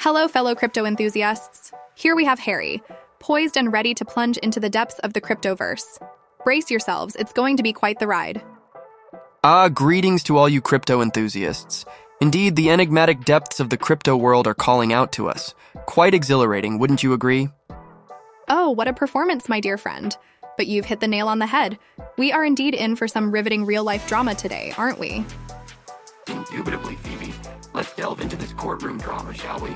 Hello, fellow crypto enthusiasts. Here we have Harry, poised and ready to plunge into the depths of the cryptoverse. Brace yourselves, it's going to be quite the ride. Ah, greetings to all you crypto enthusiasts. Indeed, the enigmatic depths of the crypto world are calling out to us. Quite exhilarating, wouldn't you agree? Oh, what a performance, my dear friend. But you've hit the nail on the head. We are indeed in for some riveting real life drama today, aren't we? Indubitably, Phoebe. Let's delve into this courtroom drama, shall we?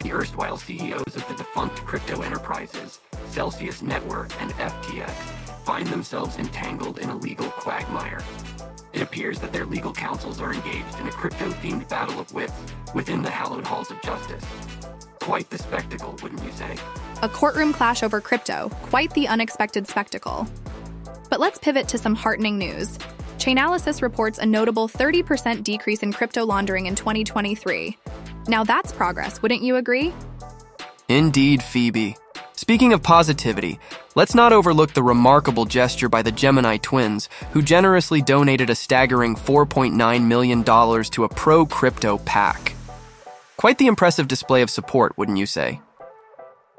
The erstwhile CEOs of the defunct crypto enterprises, Celsius Network and FTX, find themselves entangled in a legal quagmire. It appears that their legal counsels are engaged in a crypto themed battle of wits within the hallowed halls of justice. Quite the spectacle, wouldn't you say? A courtroom clash over crypto, quite the unexpected spectacle. But let's pivot to some heartening news. Chainalysis reports a notable 30% decrease in crypto laundering in 2023. Now that's progress, wouldn't you agree? Indeed, Phoebe. Speaking of positivity, let's not overlook the remarkable gesture by the Gemini twins, who generously donated a staggering $4.9 million to a pro crypto PAC. Quite the impressive display of support, wouldn't you say?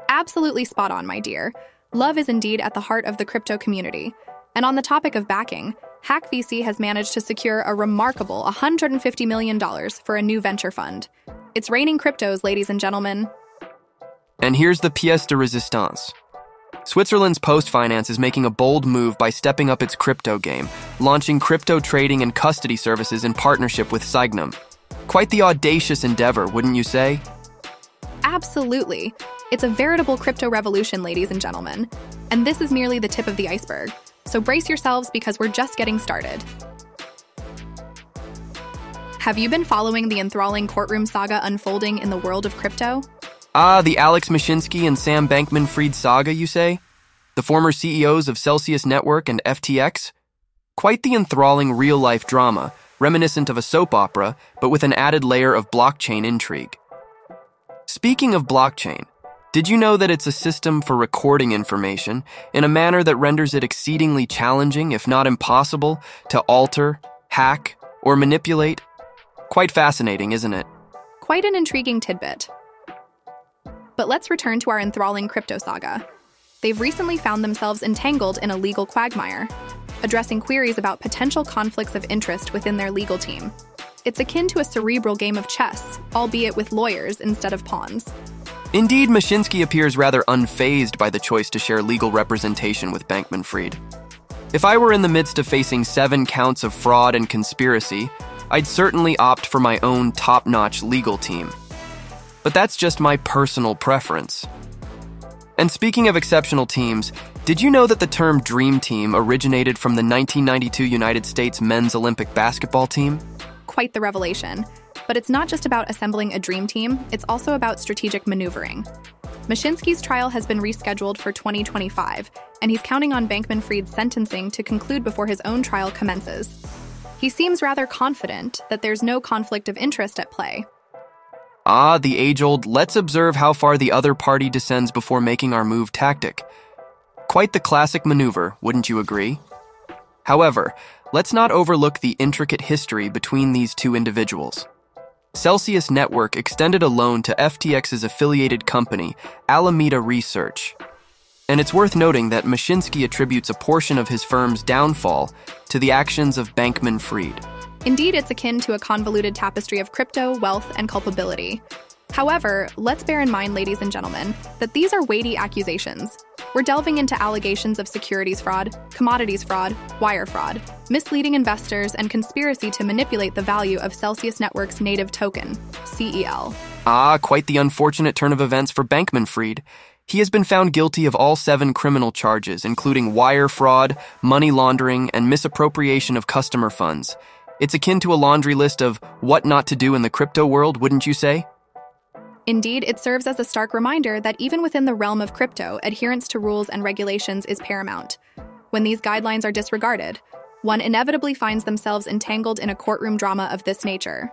Absolutely spot on, my dear. Love is indeed at the heart of the crypto community. And on the topic of backing, Hack VC has managed to secure a remarkable $150 million for a new venture fund. It's raining cryptos, ladies and gentlemen. And here's the pièce de résistance. Switzerland's Post Finance is making a bold move by stepping up its crypto game, launching crypto trading and custody services in partnership with Sygnum. Quite the audacious endeavor, wouldn't you say? Absolutely. It's a veritable crypto revolution, ladies and gentlemen. And this is merely the tip of the iceberg. So brace yourselves because we're just getting started. Have you been following the enthralling courtroom saga unfolding in the world of crypto? Ah, the Alex Mashinsky and Sam Bankman Fried saga, you say? The former CEOs of Celsius Network and FTX? Quite the enthralling real life drama, reminiscent of a soap opera, but with an added layer of blockchain intrigue. Speaking of blockchain, did you know that it's a system for recording information in a manner that renders it exceedingly challenging, if not impossible, to alter, hack, or manipulate? Quite fascinating, isn't it? Quite an intriguing tidbit. But let's return to our enthralling crypto saga. They've recently found themselves entangled in a legal quagmire, addressing queries about potential conflicts of interest within their legal team. It's akin to a cerebral game of chess, albeit with lawyers instead of pawns. Indeed, Mashinsky appears rather unfazed by the choice to share legal representation with Bankman Fried. If I were in the midst of facing seven counts of fraud and conspiracy, I'd certainly opt for my own top notch legal team. But that's just my personal preference. And speaking of exceptional teams, did you know that the term Dream Team originated from the 1992 United States men's Olympic basketball team? Quite the revelation. But it's not just about assembling a dream team, it's also about strategic maneuvering. Mashinsky's trial has been rescheduled for 2025, and he's counting on Bankman Fried's sentencing to conclude before his own trial commences. He seems rather confident that there's no conflict of interest at play. Ah, the age old let's observe how far the other party descends before making our move tactic. Quite the classic maneuver, wouldn't you agree? However, let's not overlook the intricate history between these two individuals. Celsius Network extended a loan to FTX's affiliated company, Alameda Research. And it's worth noting that Mashinsky attributes a portion of his firm's downfall to the actions of Bankman Fried. Indeed, it's akin to a convoluted tapestry of crypto, wealth, and culpability. However, let's bear in mind, ladies and gentlemen, that these are weighty accusations. We're delving into allegations of securities fraud, commodities fraud, wire fraud, misleading investors, and conspiracy to manipulate the value of Celsius Network's native token, CEL. Ah, quite the unfortunate turn of events for Bankman Fried. He has been found guilty of all seven criminal charges, including wire fraud, money laundering, and misappropriation of customer funds. It's akin to a laundry list of what not to do in the crypto world, wouldn't you say? Indeed, it serves as a stark reminder that even within the realm of crypto, adherence to rules and regulations is paramount. When these guidelines are disregarded, one inevitably finds themselves entangled in a courtroom drama of this nature.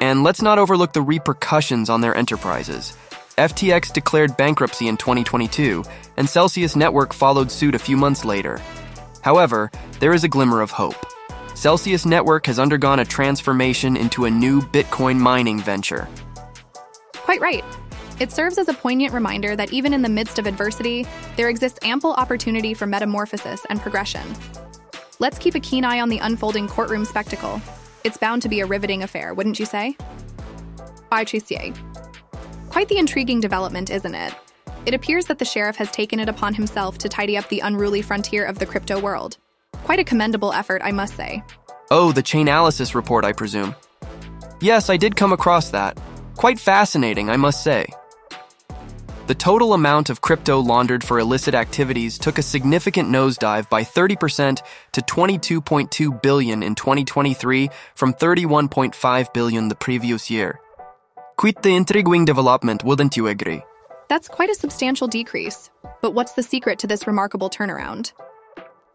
And let's not overlook the repercussions on their enterprises. FTX declared bankruptcy in 2022, and Celsius Network followed suit a few months later. However, there is a glimmer of hope. Celsius Network has undergone a transformation into a new Bitcoin mining venture. Quite right. It serves as a poignant reminder that even in the midst of adversity, there exists ample opportunity for metamorphosis and progression. Let's keep a keen eye on the unfolding courtroom spectacle. It's bound to be a riveting affair, wouldn't you say? By Trissier. Quite the intriguing development, isn't it? It appears that the sheriff has taken it upon himself to tidy up the unruly frontier of the crypto world. Quite a commendable effort, I must say. Oh, the Chainalysis report, I presume. Yes, I did come across that. Quite fascinating, I must say. The total amount of crypto laundered for illicit activities took a significant nosedive by 30% to 22.2 billion in 2023 from 31.5 billion the previous year. Quite the intriguing development, wouldn't you agree? That's quite a substantial decrease. But what's the secret to this remarkable turnaround?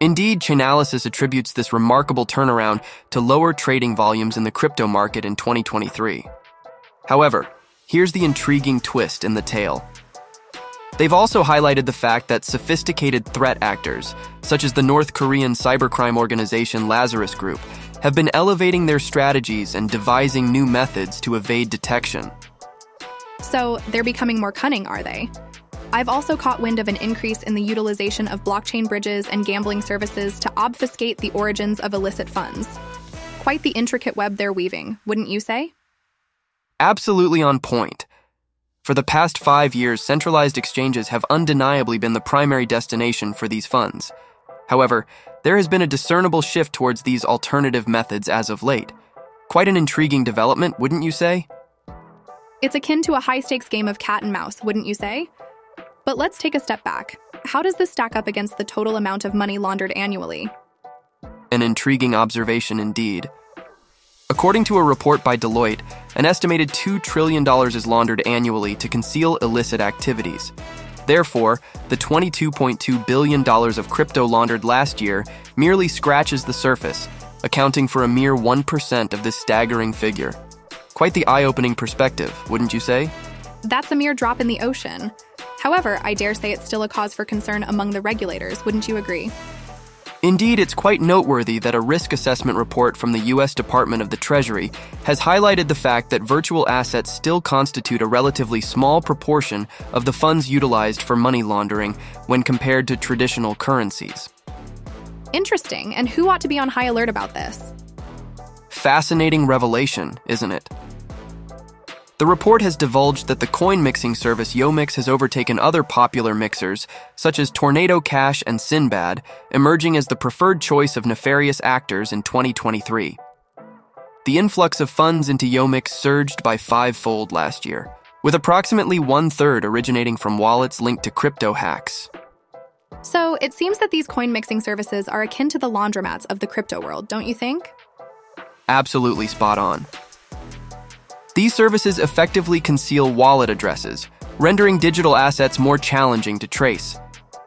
Indeed, Chainalysis attributes this remarkable turnaround to lower trading volumes in the crypto market in 2023. However, here's the intriguing twist in the tale. They've also highlighted the fact that sophisticated threat actors, such as the North Korean cybercrime organization Lazarus Group, have been elevating their strategies and devising new methods to evade detection. So, they're becoming more cunning, are they? I've also caught wind of an increase in the utilization of blockchain bridges and gambling services to obfuscate the origins of illicit funds. Quite the intricate web they're weaving, wouldn't you say? Absolutely on point. For the past five years, centralized exchanges have undeniably been the primary destination for these funds. However, there has been a discernible shift towards these alternative methods as of late. Quite an intriguing development, wouldn't you say? It's akin to a high stakes game of cat and mouse, wouldn't you say? But let's take a step back. How does this stack up against the total amount of money laundered annually? An intriguing observation indeed. According to a report by Deloitte, an estimated $2 trillion is laundered annually to conceal illicit activities. Therefore, the $22.2 billion of crypto laundered last year merely scratches the surface, accounting for a mere 1% of this staggering figure. Quite the eye opening perspective, wouldn't you say? That's a mere drop in the ocean. However, I dare say it's still a cause for concern among the regulators, wouldn't you agree? Indeed, it's quite noteworthy that a risk assessment report from the U.S. Department of the Treasury has highlighted the fact that virtual assets still constitute a relatively small proportion of the funds utilized for money laundering when compared to traditional currencies. Interesting, and who ought to be on high alert about this? Fascinating revelation, isn't it? The report has divulged that the coin mixing service YoMix has overtaken other popular mixers, such as Tornado Cash and Sinbad, emerging as the preferred choice of nefarious actors in 2023. The influx of funds into YoMix surged by fivefold last year, with approximately one third originating from wallets linked to crypto hacks. So it seems that these coin mixing services are akin to the laundromats of the crypto world, don't you think? Absolutely spot on. These services effectively conceal wallet addresses, rendering digital assets more challenging to trace.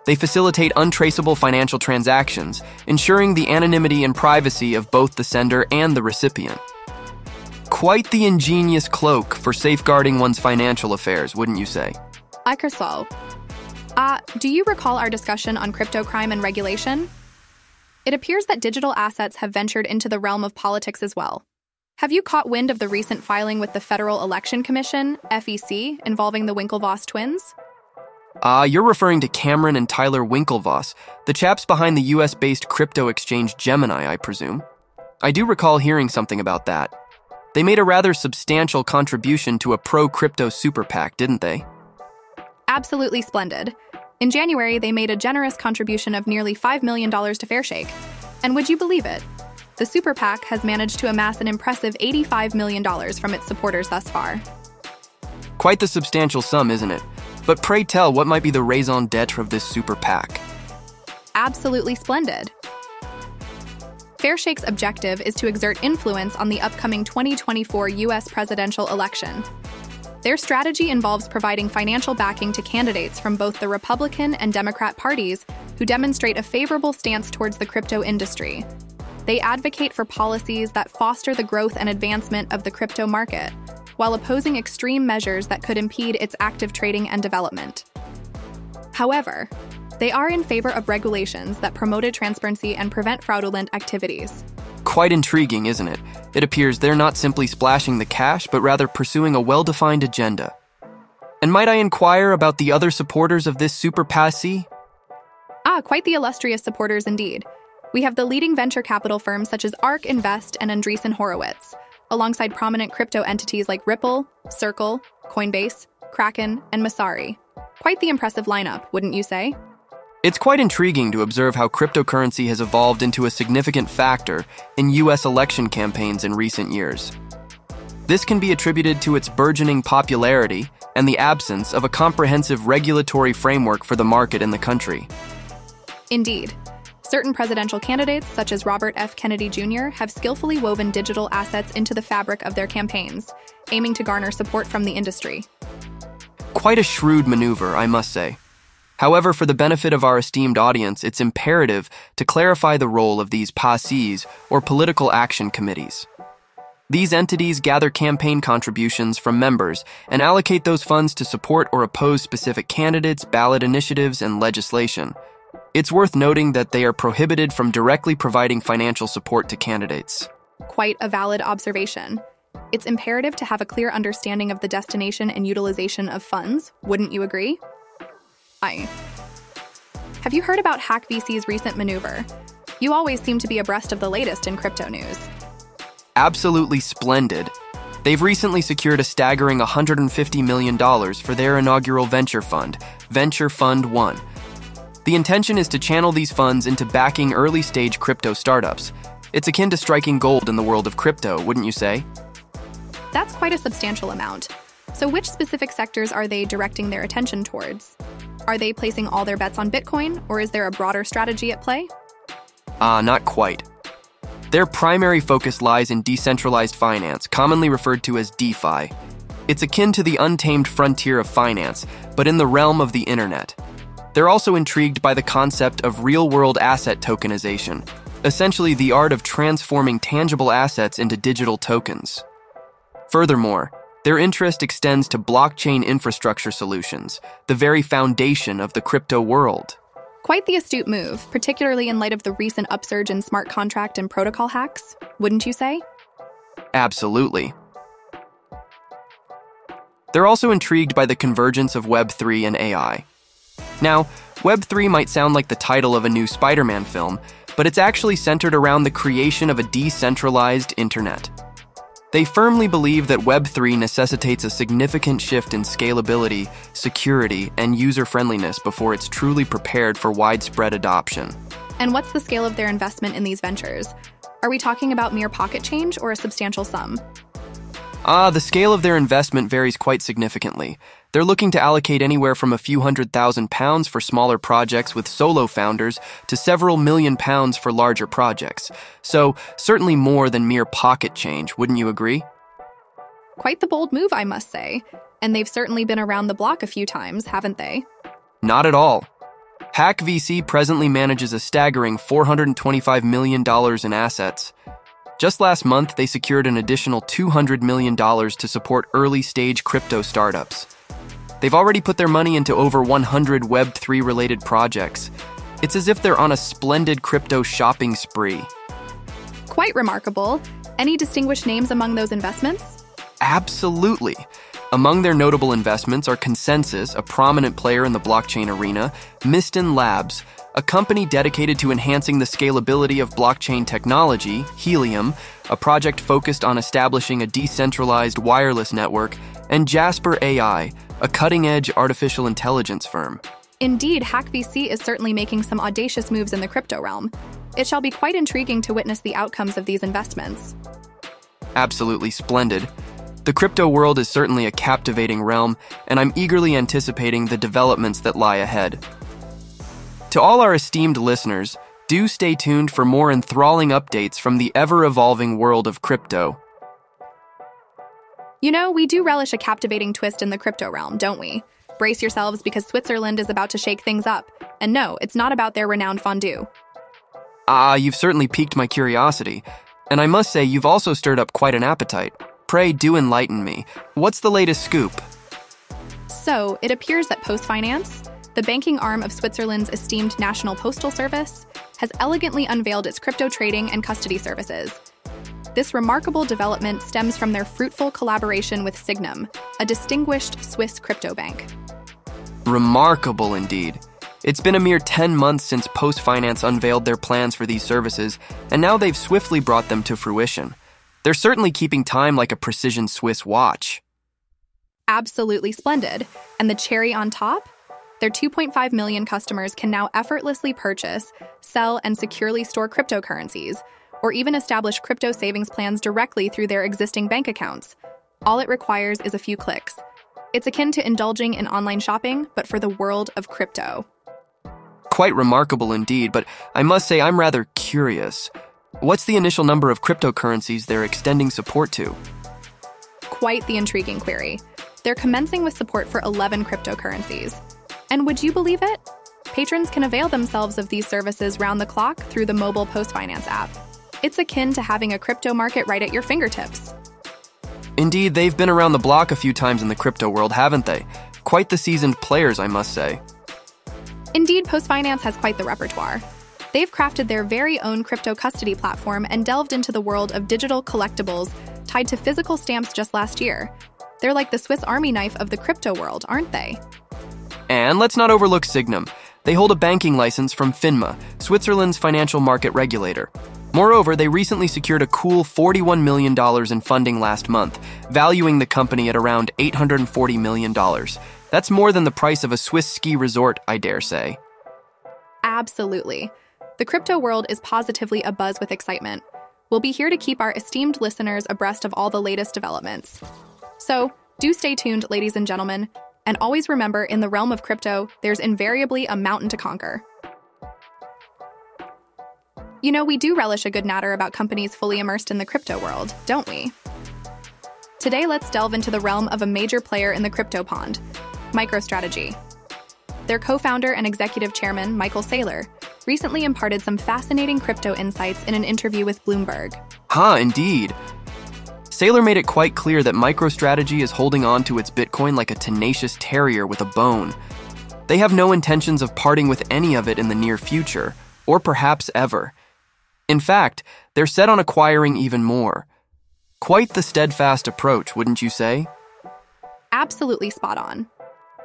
They facilitate untraceable financial transactions, ensuring the anonymity and privacy of both the sender and the recipient. Quite the ingenious cloak for safeguarding one's financial affairs, wouldn't you say? Ikersol. Uh, do you recall our discussion on crypto crime and regulation? It appears that digital assets have ventured into the realm of politics as well. Have you caught wind of the recent filing with the Federal Election Commission, FEC, involving the Winklevoss twins? Ah, uh, you're referring to Cameron and Tyler Winklevoss, the chaps behind the US based crypto exchange Gemini, I presume. I do recall hearing something about that. They made a rather substantial contribution to a pro crypto super PAC, didn't they? Absolutely splendid. In January, they made a generous contribution of nearly $5 million to Fairshake. And would you believe it? The Super PAC has managed to amass an impressive $85 million from its supporters thus far. Quite the substantial sum, isn't it? But pray tell, what might be the raison d'etre of this Super PAC? Absolutely splendid. Fairshake's objective is to exert influence on the upcoming 2024 U.S. presidential election. Their strategy involves providing financial backing to candidates from both the Republican and Democrat parties who demonstrate a favorable stance towards the crypto industry, they advocate for policies that foster the growth and advancement of the crypto market, while opposing extreme measures that could impede its active trading and development. However, they are in favor of regulations that promoted transparency and prevent fraudulent activities. Quite intriguing, isn't it? It appears they're not simply splashing the cash, but rather pursuing a well defined agenda. And might I inquire about the other supporters of this super passee? Ah, quite the illustrious supporters indeed. We have the leading venture capital firms such as ARK Invest and Andreessen Horowitz, alongside prominent crypto entities like Ripple, Circle, Coinbase, Kraken, and Messari. Quite the impressive lineup, wouldn't you say? It's quite intriguing to observe how cryptocurrency has evolved into a significant factor in U.S. election campaigns in recent years. This can be attributed to its burgeoning popularity and the absence of a comprehensive regulatory framework for the market in the country. Indeed. Certain presidential candidates, such as Robert F. Kennedy Jr., have skillfully woven digital assets into the fabric of their campaigns, aiming to garner support from the industry. Quite a shrewd maneuver, I must say. However, for the benefit of our esteemed audience, it's imperative to clarify the role of these PASEs, or political action committees. These entities gather campaign contributions from members and allocate those funds to support or oppose specific candidates, ballot initiatives, and legislation. It's worth noting that they are prohibited from directly providing financial support to candidates. Quite a valid observation. It's imperative to have a clear understanding of the destination and utilization of funds, wouldn't you agree? I. Have you heard about HackVC's recent maneuver? You always seem to be abreast of the latest in crypto news. Absolutely splendid. They've recently secured a staggering $150 million for their inaugural venture fund, Venture Fund 1. The intention is to channel these funds into backing early stage crypto startups. It's akin to striking gold in the world of crypto, wouldn't you say? That's quite a substantial amount. So, which specific sectors are they directing their attention towards? Are they placing all their bets on Bitcoin, or is there a broader strategy at play? Ah, uh, not quite. Their primary focus lies in decentralized finance, commonly referred to as DeFi. It's akin to the untamed frontier of finance, but in the realm of the internet. They're also intrigued by the concept of real world asset tokenization, essentially the art of transforming tangible assets into digital tokens. Furthermore, their interest extends to blockchain infrastructure solutions, the very foundation of the crypto world. Quite the astute move, particularly in light of the recent upsurge in smart contract and protocol hacks, wouldn't you say? Absolutely. They're also intrigued by the convergence of Web3 and AI. Now, Web3 might sound like the title of a new Spider Man film, but it's actually centered around the creation of a decentralized internet. They firmly believe that Web3 necessitates a significant shift in scalability, security, and user friendliness before it's truly prepared for widespread adoption. And what's the scale of their investment in these ventures? Are we talking about mere pocket change or a substantial sum? Ah, the scale of their investment varies quite significantly. They're looking to allocate anywhere from a few hundred thousand pounds for smaller projects with solo founders to several million pounds for larger projects. So, certainly more than mere pocket change, wouldn't you agree? Quite the bold move, I must say. And they've certainly been around the block a few times, haven't they? Not at all. Hack VC presently manages a staggering $425 million in assets. Just last month, they secured an additional $200 million to support early stage crypto startups. They've already put their money into over 100 Web3 related projects. It's as if they're on a splendid crypto shopping spree. Quite remarkable. Any distinguished names among those investments? Absolutely. Among their notable investments are ConsenSys, a prominent player in the blockchain arena, Mysten Labs, a company dedicated to enhancing the scalability of blockchain technology, Helium, a project focused on establishing a decentralized wireless network, and Jasper AI, a cutting edge artificial intelligence firm. Indeed, HackVC is certainly making some audacious moves in the crypto realm. It shall be quite intriguing to witness the outcomes of these investments. Absolutely splendid. The crypto world is certainly a captivating realm, and I'm eagerly anticipating the developments that lie ahead. To all our esteemed listeners, do stay tuned for more enthralling updates from the ever evolving world of crypto. You know, we do relish a captivating twist in the crypto realm, don't we? Brace yourselves because Switzerland is about to shake things up. And no, it's not about their renowned fondue. Ah, you've certainly piqued my curiosity. And I must say, you've also stirred up quite an appetite. Pray do enlighten me. What's the latest scoop? So, it appears that PostFinance, the banking arm of Switzerland's esteemed National Postal Service, has elegantly unveiled its crypto trading and custody services. This remarkable development stems from their fruitful collaboration with Sygnum, a distinguished Swiss crypto bank. Remarkable indeed. It's been a mere 10 months since Post Finance unveiled their plans for these services, and now they've swiftly brought them to fruition. They're certainly keeping time like a precision Swiss watch. Absolutely splendid. And the cherry on top? Their 2.5 million customers can now effortlessly purchase, sell, and securely store cryptocurrencies, or even establish crypto savings plans directly through their existing bank accounts. All it requires is a few clicks. It's akin to indulging in online shopping, but for the world of crypto. Quite remarkable indeed, but I must say I'm rather curious. What's the initial number of cryptocurrencies they're extending support to? Quite the intriguing query. They're commencing with support for 11 cryptocurrencies. And would you believe it? Patrons can avail themselves of these services round the clock through the mobile Post Finance app. It's akin to having a crypto market right at your fingertips. Indeed, they've been around the block a few times in the crypto world, haven't they? Quite the seasoned players, I must say. Indeed, Post Finance has quite the repertoire. They've crafted their very own crypto custody platform and delved into the world of digital collectibles tied to physical stamps just last year. They're like the Swiss Army knife of the crypto world, aren't they? And let's not overlook Sygnum. They hold a banking license from FINMA, Switzerland's financial market regulator. Moreover, they recently secured a cool $41 million in funding last month, valuing the company at around $840 million. That's more than the price of a Swiss ski resort, I dare say. Absolutely. The crypto world is positively abuzz with excitement. We'll be here to keep our esteemed listeners abreast of all the latest developments. So, do stay tuned, ladies and gentlemen, and always remember in the realm of crypto, there's invariably a mountain to conquer. You know, we do relish a good natter about companies fully immersed in the crypto world, don't we? Today, let's delve into the realm of a major player in the crypto pond MicroStrategy. Their co founder and executive chairman, Michael Saylor, recently imparted some fascinating crypto insights in an interview with Bloomberg. Huh, indeed. Saylor made it quite clear that MicroStrategy is holding on to its Bitcoin like a tenacious terrier with a bone. They have no intentions of parting with any of it in the near future, or perhaps ever. In fact, they're set on acquiring even more. Quite the steadfast approach, wouldn't you say? Absolutely spot on.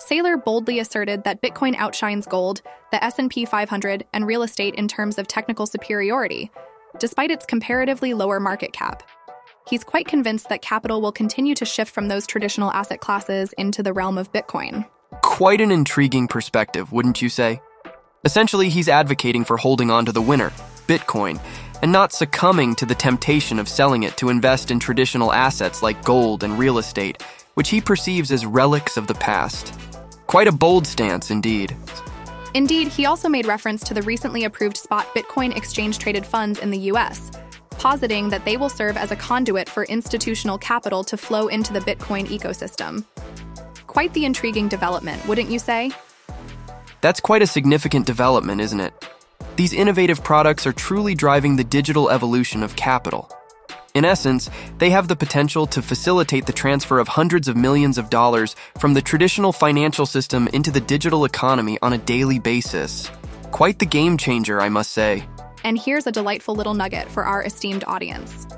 Saylor boldly asserted that Bitcoin outshines gold, the S&P 500, and real estate in terms of technical superiority, despite its comparatively lower market cap. He's quite convinced that capital will continue to shift from those traditional asset classes into the realm of Bitcoin. Quite an intriguing perspective, wouldn't you say? Essentially, he's advocating for holding on to the winner, Bitcoin, and not succumbing to the temptation of selling it to invest in traditional assets like gold and real estate, which he perceives as relics of the past. Quite a bold stance, indeed. Indeed, he also made reference to the recently approved spot Bitcoin exchange traded funds in the US, positing that they will serve as a conduit for institutional capital to flow into the Bitcoin ecosystem. Quite the intriguing development, wouldn't you say? That's quite a significant development, isn't it? These innovative products are truly driving the digital evolution of capital. In essence, they have the potential to facilitate the transfer of hundreds of millions of dollars from the traditional financial system into the digital economy on a daily basis. Quite the game changer, I must say. And here's a delightful little nugget for our esteemed audience.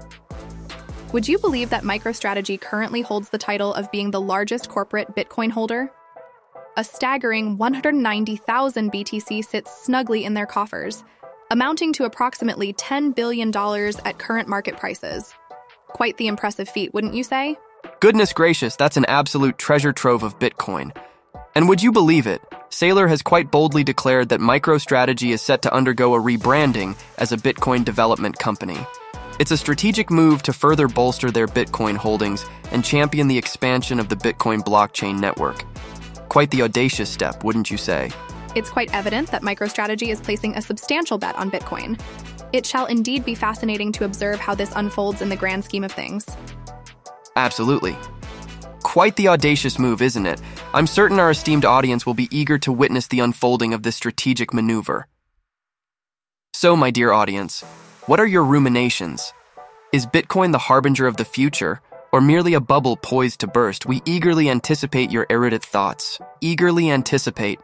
Would you believe that MicroStrategy currently holds the title of being the largest corporate Bitcoin holder? A staggering 190,000 BTC sits snugly in their coffers, amounting to approximately $10 billion at current market prices. Quite the impressive feat, wouldn't you say? Goodness gracious, that's an absolute treasure trove of Bitcoin. And would you believe it? Saylor has quite boldly declared that MicroStrategy is set to undergo a rebranding as a Bitcoin development company. It's a strategic move to further bolster their Bitcoin holdings and champion the expansion of the Bitcoin blockchain network. Quite the audacious step, wouldn't you say? It's quite evident that MicroStrategy is placing a substantial bet on Bitcoin. It shall indeed be fascinating to observe how this unfolds in the grand scheme of things. Absolutely. Quite the audacious move, isn't it? I'm certain our esteemed audience will be eager to witness the unfolding of this strategic maneuver. So, my dear audience, what are your ruminations? Is Bitcoin the harbinger of the future, or merely a bubble poised to burst, we eagerly anticipate your erudite thoughts. Eagerly anticipate